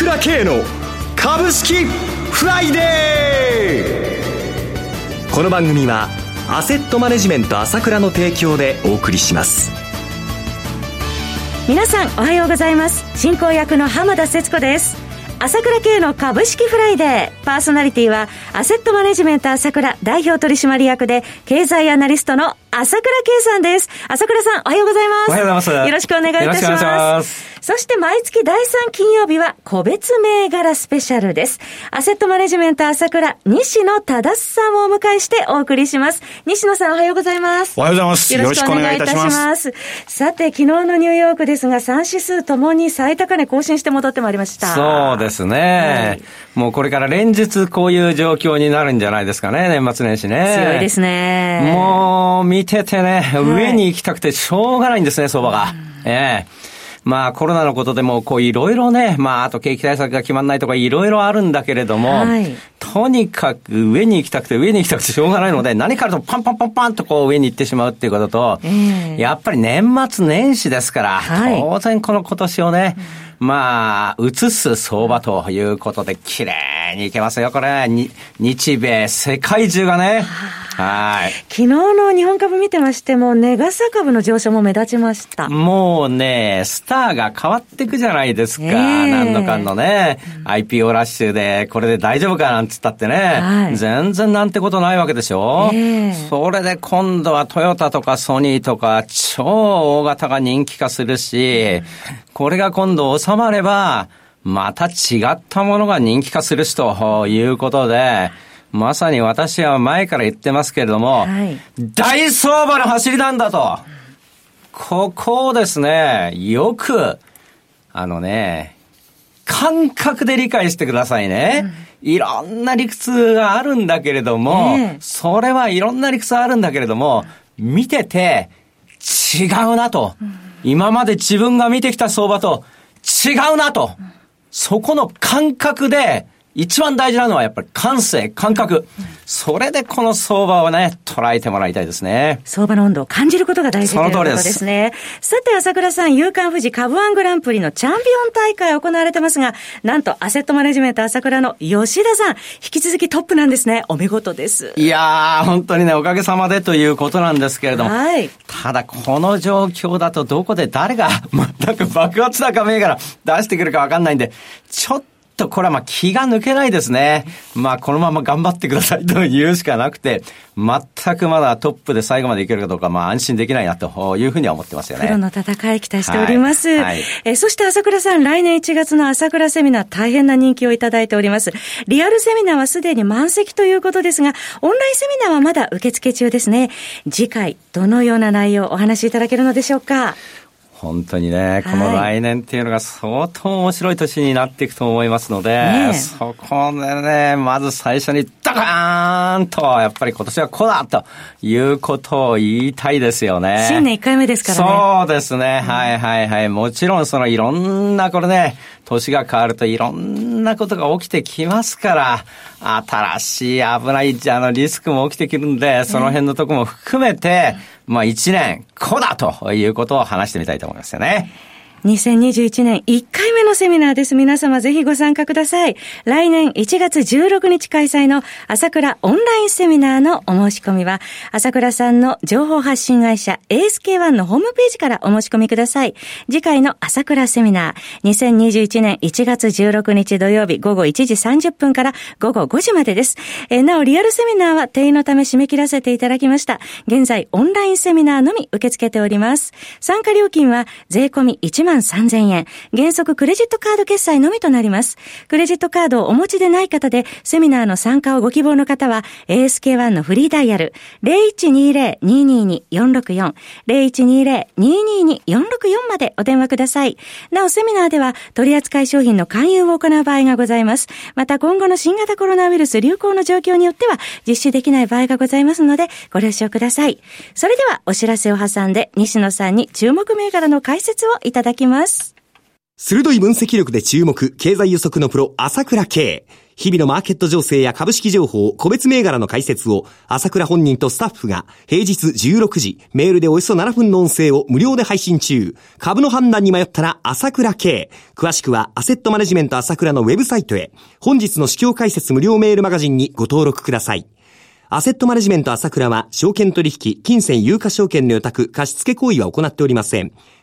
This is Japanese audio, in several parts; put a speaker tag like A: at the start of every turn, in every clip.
A: 倉慶の株式フライデー。この番組はアセットマネジメント朝倉の提供でお送りします。
B: 皆さんおはようございます。進行役の浜田節子です。朝倉慶の株式フライデー。パーソナリティは、アセットマネジメント朝倉代表取締役で、経済アナリストの朝倉慶さんです。朝倉さん、おはようございます。
C: おはようございます。
B: よろしくお願いいたします。ますそして毎月第3金曜日は個別銘柄スペシャルです。アセットマネジメント朝倉、西野忠さんをお迎えしてお送りします。西野さんおはようございます。
C: おはようございます。よろしくお願いいたします。
B: さて、昨日のニューヨークですが、3指数ともに最高値更新して戻ってまいりました。
C: そうですね。はい、もうこれから連日こういう状況になるんじゃないですかね、年末年始ね。
B: 強いですね。
C: もう見ててね、上に行きたくてしょうがないんですね、相場が。ええ。まあコロナのことでもこういろいろね、まああと景気対策が決まらないとかいろいろあるんだけれども、はい、とにかく上に行きたくて上に行きたくてしょうがないので、何からとパンパンパンパンとこう上に行ってしまうっていうことと、えー、やっぱり年末年始ですから、はい、当然この今年をね、まあ、移す相場ということで、綺麗にいけますよ、これ。日米、世界中がね。はい。
B: 昨日の日本株見てましても、ネガサ株の上昇も目立ちました。
C: もうね、スターが変わっていくじゃないですか。えー、何のかんのね、IPO ラッシュで、これで大丈夫かなんつったってね、はい、全然なんてことないわけでしょ。えー、それで今度はトヨタとかソニーとか、超大型が人気化するし、これが今度収まれば、また違ったものが人気化するしということで、まさに私は前から言ってますけれども、はい、大相場の走りなんだと。ここをですね、よく、あのね、感覚で理解してくださいね。うん、いろんな理屈があるんだけれども、えー、それはいろんな理屈あるんだけれども、見てて違うなと。うん、今まで自分が見てきた相場と違うなと。そこの感覚で一番大事なのはやっぱり感性、感覚。それでこの相場をね、捉えてもらいたいですね。
B: 相場の温度を感じることが大事ということですね。さて、朝倉さん、夕刊富士株ワングランプリのチャンピオン大会行われてますが、なんとアセットマネジメント朝倉の吉田さん、引き続きトップなんですね。お見事です。
C: いやー、本当にね、おかげさまでということなんですけれども。はい。ただ、この状況だとどこで誰が、全く爆発高銘柄出してくるかわかんないんで、ちょっととこれはまあ気が抜けないですね。まあこのまま頑張ってくださいと言うしかなくて、全くまだトップで最後までいけるかどうか、まあ安心できないなというふうには思ってますよね。
B: プロの戦い期待しております。はいはい、えそして朝倉さん、来年1月の朝倉セミナー大変な人気をいただいております。リアルセミナーはすでに満席ということですが、オンラインセミナーはまだ受付中ですね。次回、どのような内容をお話しいただけるのでしょうか？
C: 本当にね、この来年っていうのが相当面白い年になっていくと思いますので、ね、そこでね、まず最初にダカーンと、やっぱり今年はこうだということを言いたいですよね。
B: 新年1回目ですから
C: ね。そうですね。はいはいはい。もちろんそのいろんなこれね、年が変わるといろんなことが起きてきますから、新しい危ないあのリスクも起きてくるんで、その辺のとこも含めて、まあ一年、こうだということを話してみたいと思いますよね。
B: 2021年1回目のセミナーです。皆様ぜひご参加ください。来年1月16日開催の朝倉オンラインセミナーのお申し込みは、朝倉さんの情報発信会社 ASK1 のホームページからお申し込みください。次回の朝倉セミナー、2021年1月16日土曜日午後1時30分から午後5時までです。えなお、リアルセミナーは定員のため締め切らせていただきました。現在、オンラインセミナーのみ受け付けております。参加料金は税込み1万万3000円。原則クレジットカード決済のみとなります。クレジットカードをお持ちでない方で、セミナーの参加をご希望の方は、ASK1 のフリーダイヤル、0120-222-464、0120-222-464までお電話ください。なお、セミナーでは、取扱い商品の勧誘を行う場合がございます。また、今後の新型コロナウイルス流行の状況によっては、実施できない場合がございますので、ご了承ください。それでは、お知らせを挟んで、西野さんに注目銘柄の解説をいただききます。
A: 鋭い分析力で注目、経済予測のプロ、朝倉慶。日々のマーケット情勢や株式情報、個別銘柄の解説を、朝倉本人とスタッフが、平日16時、メールでおよそ7分の音声を無料で配信中。株の判断に迷ったら、朝倉慶。詳しくは、アセットマネジメント朝倉のウェブサイトへ、本日の市況解説無料メールマガジンにご登録ください。アセットマネジメント朝倉は、証券取引、金銭有価証券の予託、貸付行為は行っておりません。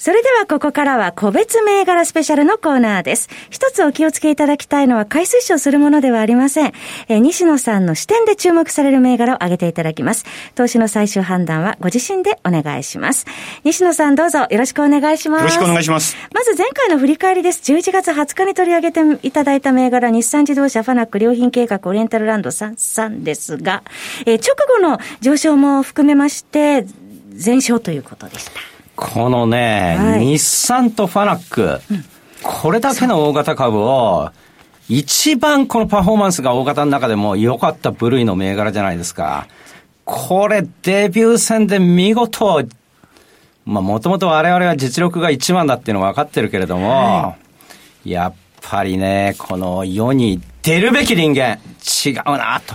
B: それではここからは個別銘柄スペシャルのコーナーです。一つお気をつけいただきたいのは買い推奨するものではありません。えー、西野さんの視点で注目される銘柄を挙げていただきます。投資の最終判断はご自身でお願いします。西野さんどうぞよろしくお願いします。よ
D: ろしくお願いします。
B: まず前回の振り返りです。11月20日に取り上げていただいた銘柄、日産自動車ファナック良品計画オリエンタルランド33ですが、えー、直後の上昇も含めまして、全勝ということでした。
C: このね、はい、日産とファナック、うん、これだけの大型株を、一番このパフォーマンスが大型の中でも良かった部類の銘柄じゃないですか。これデビュー戦で見事、まあもともと我々は実力が一番だっていうのは分かってるけれども、はい、やっぱりね、この世に出るべき人間、違うなと。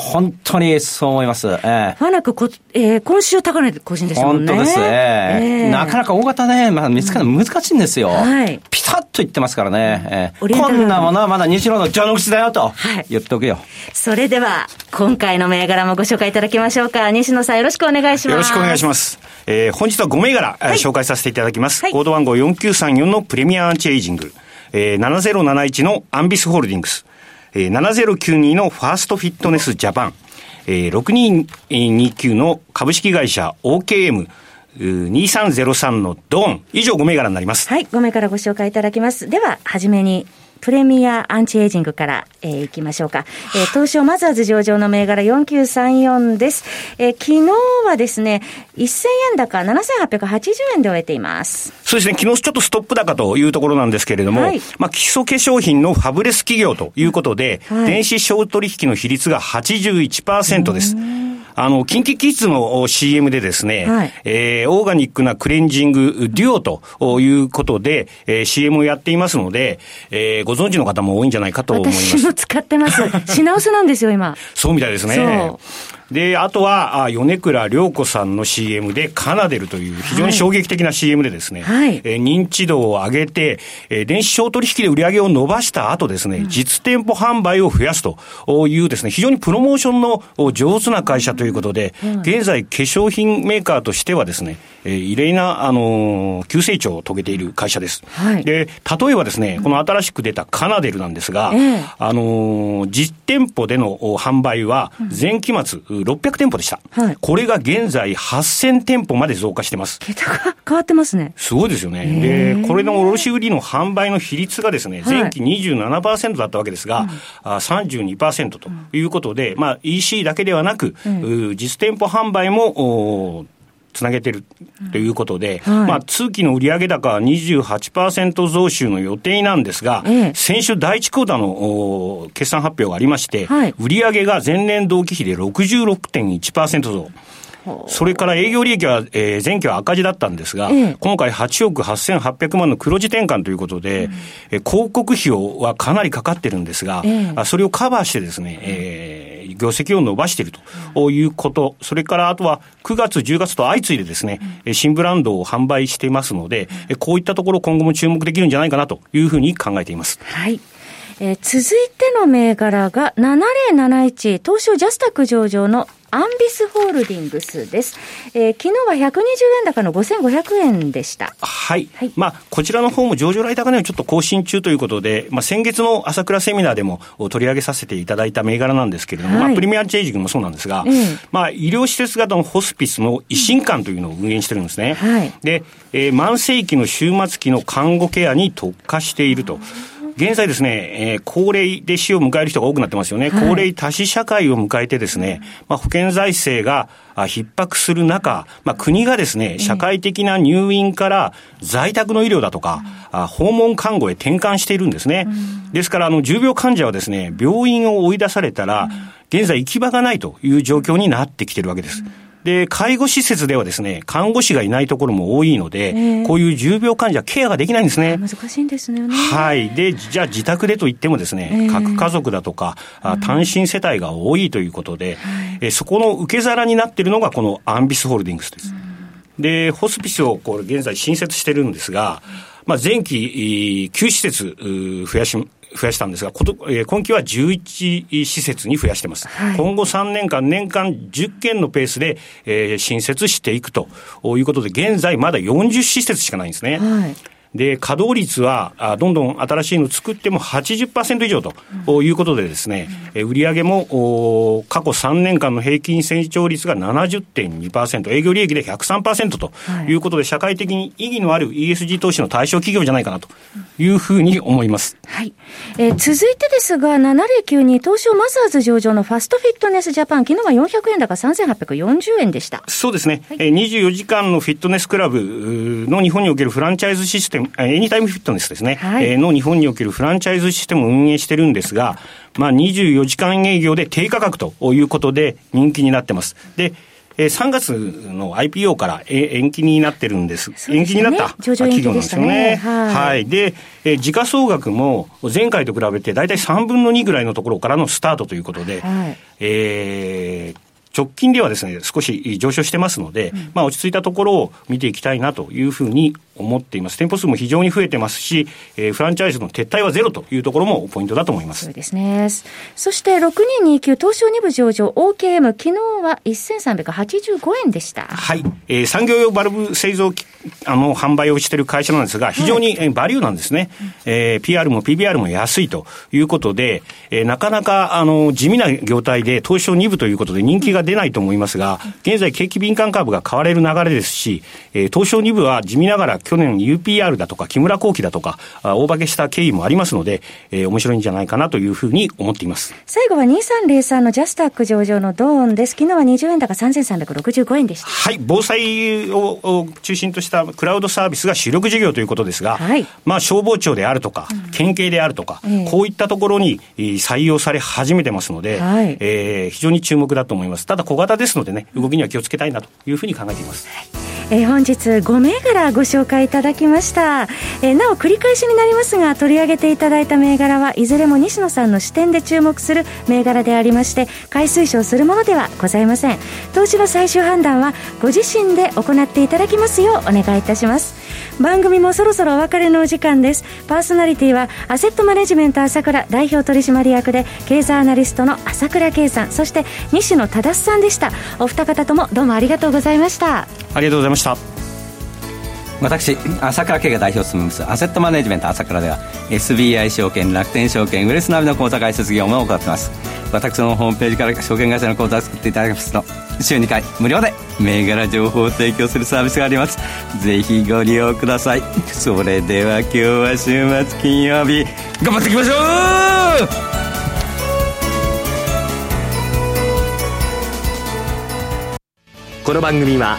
C: 本当にそう思います。え
B: ー、ファナックこ、えー、今週高値更新ですもんね。
C: 本当です、えー、えー、なかなか大型ね、まあ、見つけるの難しいんですよ。うん、はい。ピタッと言ってますからね。えー、こんなものはまだ西野の序の口だよと、はい、言っておくよ。
B: それでは、今回の銘柄もご紹介いただきましょうか。西野さんよろしくお願いします。よ
D: ろしくお願いします。えー、本日は5銘柄、はい、紹介させていただきます。はい、コード番号4934のプレミアアンチエイジング。えー、7071のアンビスホールディングス。えー、7092のファーストフィットネスジャパン。えー、6229の株式会社 OKM、2303のドーン。以上5銘柄になります。
B: はい、5銘柄ご紹介いただきます。では、はじめに、プレミアアンチエイジングから、えー、いきましょうか。えー、東証マザーズ上場の銘柄4934です。えー、昨日はですね、1000円高7880円で終えています。
D: そうですね、昨日ちょっとストップ高というところなんですけれども、はい、まあ基礎化粧品のファブレス企業ということで、はい、電子商取引の比率が81%です。あの、キンキキッズの CM でですね、はい、えー、オーガニックなクレンジングデュオということで、えー、CM をやっていますので、えー、ご存知の方も多いんじゃないかと思います。
B: 私も使ってます。品薄なんですよ、今。
D: そうみたいですね。で、あとは、あ米倉涼子さんの CM で、カナデルという非常に衝撃的な CM でですね、はい、えー、認知度を上げて、えー、電子商取引で売り上げを伸ばした後ですね、うん、実店舗販売を増やすというですね、非常にプロモーションの上手な会社ということで、うん、現在化粧品メーカーとしてはですね、えー、異例な、あのー、急成長を遂げている会社です。はい、で、例えばですね、この新しく出たカナデルなんですが、あのー、実店舗での販売は前期末、600店舗でした。はい、これが現在8000店舗まで増加してます。
B: 桁が変わってますね。
D: すごいですよね。で、これの卸売の販売の比率がですね、前期27%だったわけですが、はい、あ32%ということで、まあ EC だけではなく、うん、実店舗販売も、つなげてるということで、はい、まあ、通期の売上高は28%増収の予定なんですが、ええ、先週第1クォーターの決算発表がありまして、はい、売上が前年同期比で66.1%増。それから営業利益は、えー、前期は赤字だったんですが、ええ、今回8億8800万の黒字転換ということで、うん、え広告費用はかなりかかってるんですが、ええ、それをカバーしてですね、えー、業績を伸ばしているということ、それからあとは9月、10月と相次いでですね、うん、新ブランドを販売していますので、うん、こういったところ今後も注目できるんじゃないかなというふうに考えています。
B: はい。えー、続いての銘柄が7071東証ジャスタック上場のアンビスホールディングスです。えー、昨日は120円高の5500円でした。
D: はい。はい、まあ、こちらの方も上場来高値をちょっと更新中ということで、まあ、先月の朝倉セミナーでも取り上げさせていただいた銘柄なんですけれども、はい、まあ、プレミアチェイジングもそうなんですが、うん、まあ、医療施設型のホスピスの維新館というのを運営してるんですね。はい。で、えー、慢性期の終末期の看護ケアに特化していると。現在ですね、えー、高齢で死を迎える人が多くなってますよね。はい、高齢多死社会を迎えてですね、まあ、保険財政が逼迫する中、まあ、国がですね、社会的な入院から在宅の医療だとか、うん、訪問看護へ転換しているんですね。うん、ですから、あの、重病患者はですね、病院を追い出されたら、現在行き場がないという状況になってきてるわけです。うんで、介護施設ではですね、看護師がいないところも多いので、えー、こういう重病患者、ケアができないんですね。
B: 難しいんですね。
D: はい。で、じゃあ自宅でと言ってもですね、えー、核家族だとか、あ単身世帯が多いということで、うん、えそこの受け皿になっているのがこのアンビスホールディングスです。うん、で、ホスピスをこれ現在新設してるんですが、まあ、前期9施設増やし増やしたんですが、こと、えー、今期は11施設に増やしてます。はい、今後3年間、年間10件のペースで、えー、新設していくということで、現在まだ40施設しかないんですね。はいで、稼働率は、どんどん新しいの作っても80%以上ということでですね、うん、売上も過去3年間の平均成長率が70.2%、営業利益で103%ということで、はい、社会的に意義のある ESG 投資の対象企業じゃないかなというふうに思います。
B: はい。えー、続いてですが、7092東証マザーズ上場のファストフィットネスジャパン、昨日は400円高3840円でした。
D: そうですね。はい、24時間のフィットネスクラブの日本におけるフランチャイズシステムム、エニタイムフィットネスですね、はい、の日本におけるフランチャイズシステムを運営してるんですが、まあ、24時間営業で低価格ということで人気になってます。で3月の IPO から延期になってるんです。ですね、延期になった企業なんですよね。はい、はい。で、時価総額も前回と比べて大体3分の2ぐらいのところからのスタートということで、はい、えー直近ではですね、少し上昇してますので、うん、まあ落ち着いたところを見ていきたいなというふうに思っています。店舗数も非常に増えてますし、えー、フランチャイズの撤退はゼロというところもポイントだと思います。
B: そうですね。そして6229東証2部上場 OKM、昨日は1385円でした。
D: はい。えー、産業用バルブ製造あの販売をしている会社なんですが、非常に、はい、バリューなんですね。えー、PR も PBR も安いということで、えー、なかなかあの地味な業態で東証2部ということで人気が出ないと思いますが、現在景気敏感株が買われる流れですし、えー、東証2部は地味ながら去年 UPR だとか木村幸喜だとか、大化けした経緯もありますので、えー、面白いんじゃないかなというふうに思っています。
B: 最後は2303のジャスタック上場のドーンです。昨日は20円高3365円でした。
D: はい。防災を中心としたクラウドサービスが主力事業ということですが、はい、まあ消防庁であるとか、県警であるとか、うん、こういったところに採用され始めてますので、はい、えー、非常に注目だと思います。ただ小型ですのでね、動きには気をつけたいなというふうに考えています。はい
B: えー、本日5銘柄ご紹介いただきました、えー、なお繰り返しになりますが取り上げていただいた銘柄はいずれも西野さんの視点で注目する銘柄でありまして買い推奨するものではございません。投資の最終判断はご自身で行っていただきますようお願いいたします。番組もそろそろお別れのお時間です。パーソナリティはアセットマネジメント朝倉代表取締役で経済アナリストの朝倉圭さんそして西野忠さんでした。お二方ともどうもありがとうございました。
D: ありがとうございました。
C: 私朝倉慶が代表を務めますアセットマネジメント朝倉では SBI 証券楽天証券ウェルスナビの口座開設業務を行っています。私のホームページから証券会社の口座を作っていただきますと週2回無料で銘柄情報を提供するサービスがあります。ぜひご利用ください。それでは今日は週末金曜日頑張っていきましょ
A: うこの番組は